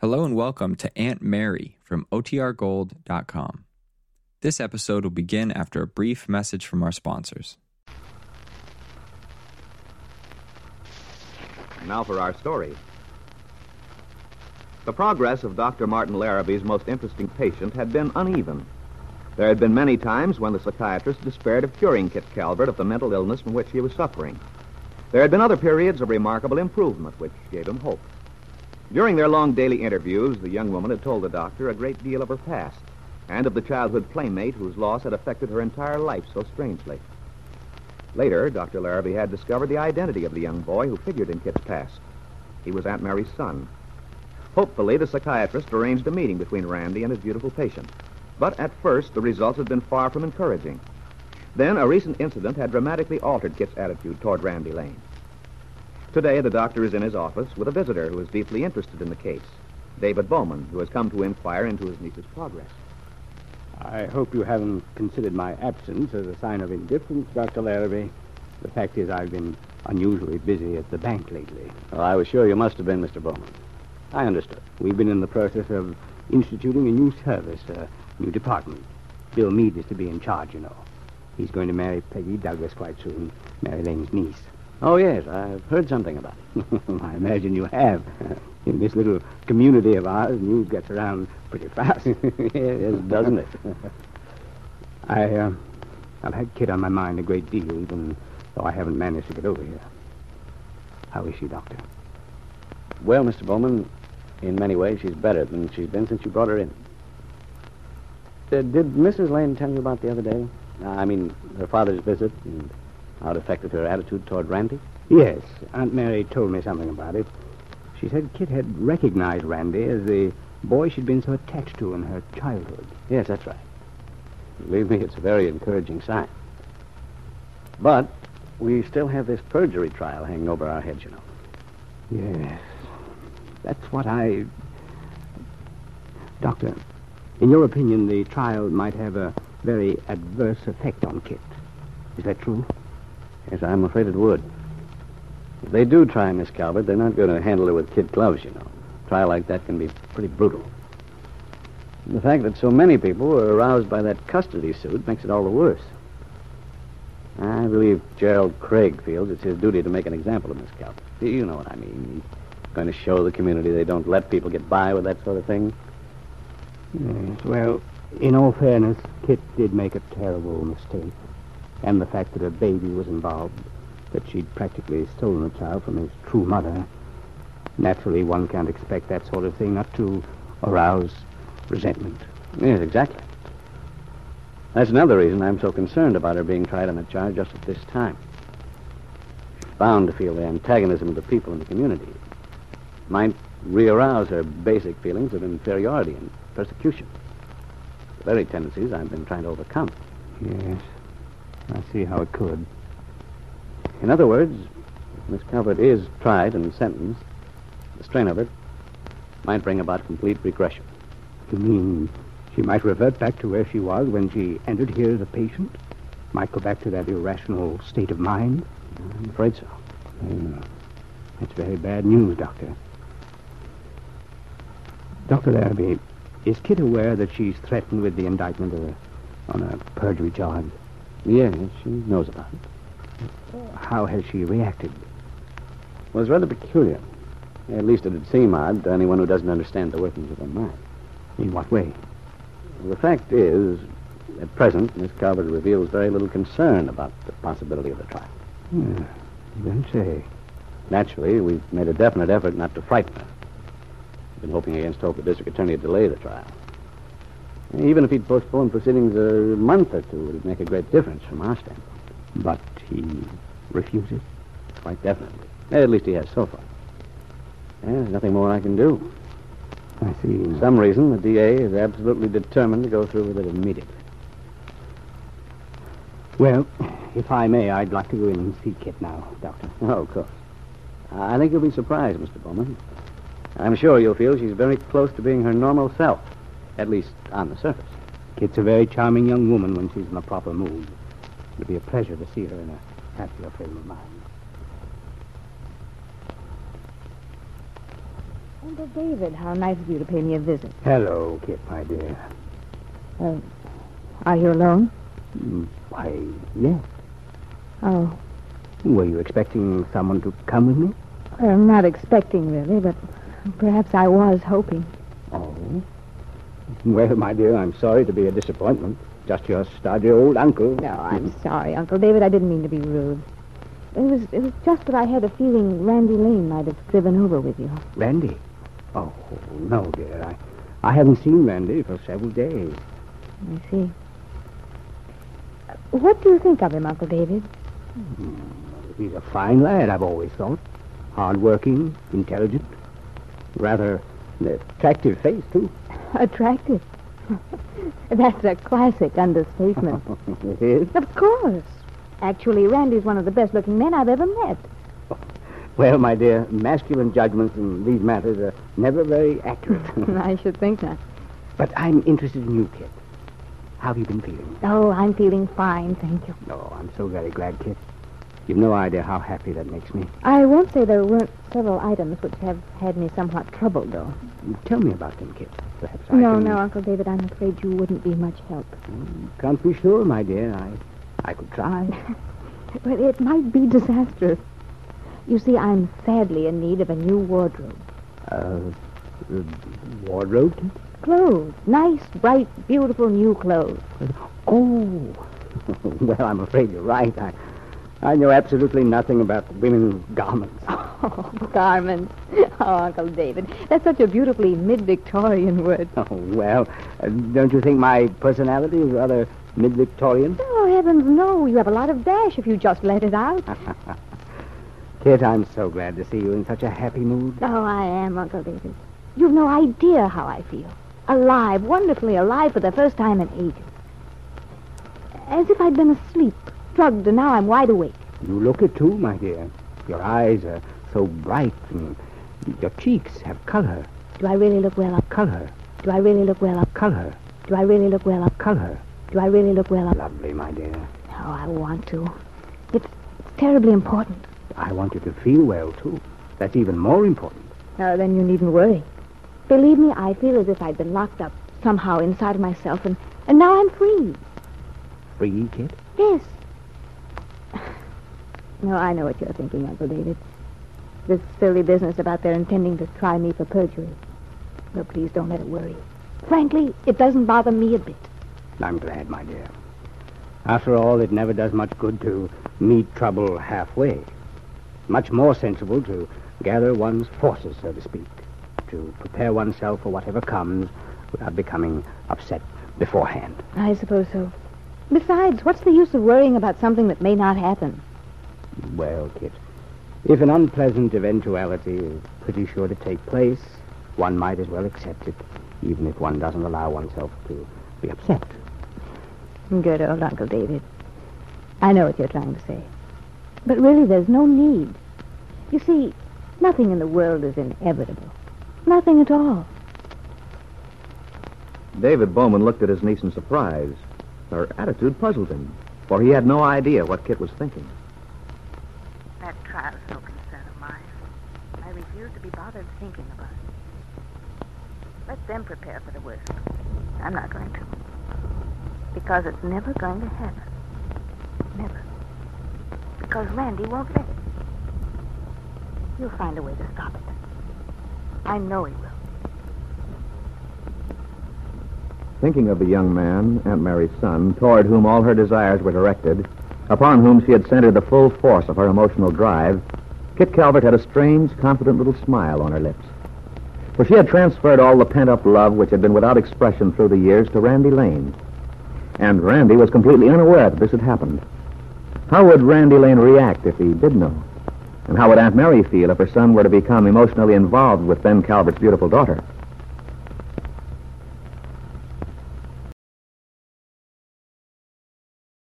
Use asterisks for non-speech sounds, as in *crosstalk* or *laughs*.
Hello and welcome to Aunt Mary from OTRGold.com. This episode will begin after a brief message from our sponsors. Now for our story. The progress of Dr. Martin Larrabee's most interesting patient had been uneven. There had been many times when the psychiatrist despaired of curing Kit Calvert of the mental illness from which he was suffering. There had been other periods of remarkable improvement which gave him hope. During their long daily interviews, the young woman had told the doctor a great deal of her past and of the childhood playmate whose loss had affected her entire life so strangely. Later, Dr. Larrabee had discovered the identity of the young boy who figured in Kit's past. He was Aunt Mary's son. Hopefully, the psychiatrist arranged a meeting between Randy and his beautiful patient. But at first, the results had been far from encouraging. Then, a recent incident had dramatically altered Kit's attitude toward Randy Lane. Today, the doctor is in his office with a visitor who is deeply interested in the case, David Bowman, who has come to inquire into his niece's progress. I hope you haven't considered my absence as a sign of indifference, Dr. Larrabee. The fact is, I've been unusually busy at the bank lately. Well, I was sure you must have been, Mr. Bowman. I understood. We've been in the process of instituting a new service, a new department. Bill Meade is to be in charge, you know. He's going to marry Peggy Douglas quite soon, Mary Lane's niece. Oh, yes, I've heard something about it. *laughs* I imagine you have. In this little community of ours, news gets around pretty fast. *laughs* yes, doesn't it? I, uh, I've had Kit on my mind a great deal, even though I haven't managed to get over here. How is she, Doctor? Well, Mr. Bowman, in many ways, she's better than she's been since you brought her in. Uh, did Mrs. Lane tell you about the other day? I mean, her father's visit and how it affected her attitude toward Randy? Yes, Aunt Mary told me something about it. She said Kit had recognized Randy as the boy she'd been so attached to in her childhood. Yes, that's right. Believe me, it's a very encouraging sign. But we still have this perjury trial hanging over our heads, you know. Yes. That's what I. Doctor, in your opinion, the trial might have a very adverse effect on Kit. Is that true? Yes, I'm afraid it would. If they do try Miss Calvert, they're not going to handle her with kid gloves, you know. A trial like that can be pretty brutal. And The fact that so many people were aroused by that custody suit makes it all the worse. I believe Gerald Craig feels it's his duty to make an example of Miss Calvert. You know what I mean. He's going to show the community they don't let people get by with that sort of thing. Yes, well, in all fairness, Kit did make a terrible mistake. And the fact that a baby was involved, that she'd practically stolen the child from his true mother. Naturally, one can't expect that sort of thing not to arouse resentment. Yes, exactly. That's another reason I'm so concerned about her being tried on a charge just at this time. She's bound to feel the antagonism of the people in the community. It Might re-arouse her basic feelings of inferiority and persecution. The very tendencies I've been trying to overcome. Yes, I see how it could. In other words, if Miss Calvert is tried and sentenced, the strain of it might bring about complete regression. You mean she might revert back to where she was when she entered here as a patient? Might go back to that irrational state of mind? I'm afraid so. Yeah. That's very bad news, Doctor. Dr. Larrabee, is Kit aware that she's threatened with the indictment of a, on a perjury charge? Yes, she knows about it. How has she reacted? Well, it's rather peculiar. At least it'd seem odd to anyone who doesn't understand the workings of her mind. In what way? Well, the fact is, at present, Miss Calvert reveals very little concern about the possibility of the trial. Hmm. Don't say. Naturally, we've made a definite effort not to frighten her. We've been hoping against hope the district attorney would delay the trial. Even if he'd postpone proceedings a month or two, it'd make a great difference from our standpoint. But he refuses? Quite definitely. At least he has so far. Yeah, there's nothing more I can do. I see. For some reason, the DA is absolutely determined to go through with it immediately. Well, if I may, I'd like to go in and see Kit now, Doctor. Oh, of course. I think you'll be surprised, Mr. Bowman. I'm sure you'll feel she's very close to being her normal self, at least on the surface. Kit's a very charming young woman when she's in a proper mood. It'll be a pleasure to see her in a happier frame of mind. Uncle David, how nice of you to pay me a visit. Hello, Kit, my dear. Uh, are you alone? Mm, Why, yes. Oh, Were you expecting someone to come with me? I'm not expecting really, but perhaps I was hoping. Oh. Well, my dear, I'm sorry to be a disappointment. Just your stodgy old uncle. No, I'm sorry, Uncle David. I didn't mean to be rude. It was it was just that I had a feeling Randy Lane might have driven over with you. Randy? Oh, no, dear. I, I haven't seen Randy for several days. I see. Uh, What do you think of him, Uncle David? He's a fine lad, I've always thought. Hard-working, intelligent. Rather an attractive face, too. Attractive. *laughs* That's a classic understatement. *laughs* it is? of course. Actually, Randy's one of the best looking men I've ever met. Well, my dear, masculine judgments in these matters are never very accurate. *laughs* I should think not. but I'm interested in you, Kit. How have you been feeling? Oh, I'm feeling fine, thank you. Oh, I'm so very glad, Kit. You've no idea how happy that makes me. I won't say there weren't several items which have had me somewhat troubled, though. Tell me about them, Kit. Perhaps I No, can... no, no, Uncle David, I'm afraid you wouldn't be much help. Can't be sure, my dear. I, I could try. *laughs* But it might be disastrous. You see, I'm sadly in need of a new wardrobe. Uh, uh, wardrobe, Clothes. Nice, bright, beautiful new clothes. Oh. *laughs* well, I'm afraid you're right. I, I know absolutely nothing about women's garments. *laughs* Oh, garments. Oh, Uncle David, that's such a beautifully mid-Victorian word. Oh, well, uh, don't you think my personality is rather mid-Victorian? Oh, heavens, no. You have a lot of dash if you just let it out. *laughs* Kit, I'm so glad to see you in such a happy mood. Oh, I am, Uncle David. You've no idea how I feel. Alive, wonderfully alive for the first time in ages. As if I'd been asleep, drugged, and now I'm wide awake. You look it too, my dear. Your eyes are so bright, and your cheeks have color. Do I really look well up? Color. Do I really look well up? Color. Do I really look well up? Color. Do I really look well up? Lovely, my dear. Oh, I want to. It's, it's terribly important. I want you to feel well, too. That's even more important. Oh, then you needn't worry. Believe me, I feel as if I'd been locked up somehow inside of myself, and, and now I'm free. Free, Kit? Yes. No, I know what you're thinking, Uncle David. This silly business about their intending to try me for perjury. No, please don't let it worry. you. Frankly, it doesn't bother me a bit. I'm glad, my dear. After all, it never does much good to meet trouble halfway. Much more sensible to gather one's forces, so to speak. To prepare oneself for whatever comes without becoming upset beforehand. I suppose so. Besides, what's the use of worrying about something that may not happen? Well, Kit, if an unpleasant eventuality is pretty sure to take place, one might as well accept it, even if one doesn't allow oneself to be upset. Good old Uncle David. I know what you're trying to say. But really, there's no need. You see, nothing in the world is inevitable. Nothing at all. David Bowman looked at his niece in surprise. Her attitude puzzled him, for he had no idea what Kit was thinking. That trial's no concern of mine. I refuse to be bothered thinking about it. Let them prepare for the worst. I'm not going to. Because it's never going to happen. Never. Because Randy won't let it. He'll find a way to stop it. I know he will. Thinking of the young man, Aunt Mary's son, toward whom all her desires were directed, upon whom she had centered the full force of her emotional drive, Kit Calvert had a strange, confident little smile on her lips. For she had transferred all the pent-up love which had been without expression through the years to Randy Lane. And Randy was completely unaware that this had happened. How would Randy Lane react if he did know? And how would Aunt Mary feel if her son were to become emotionally involved with Ben Calvert's beautiful daughter?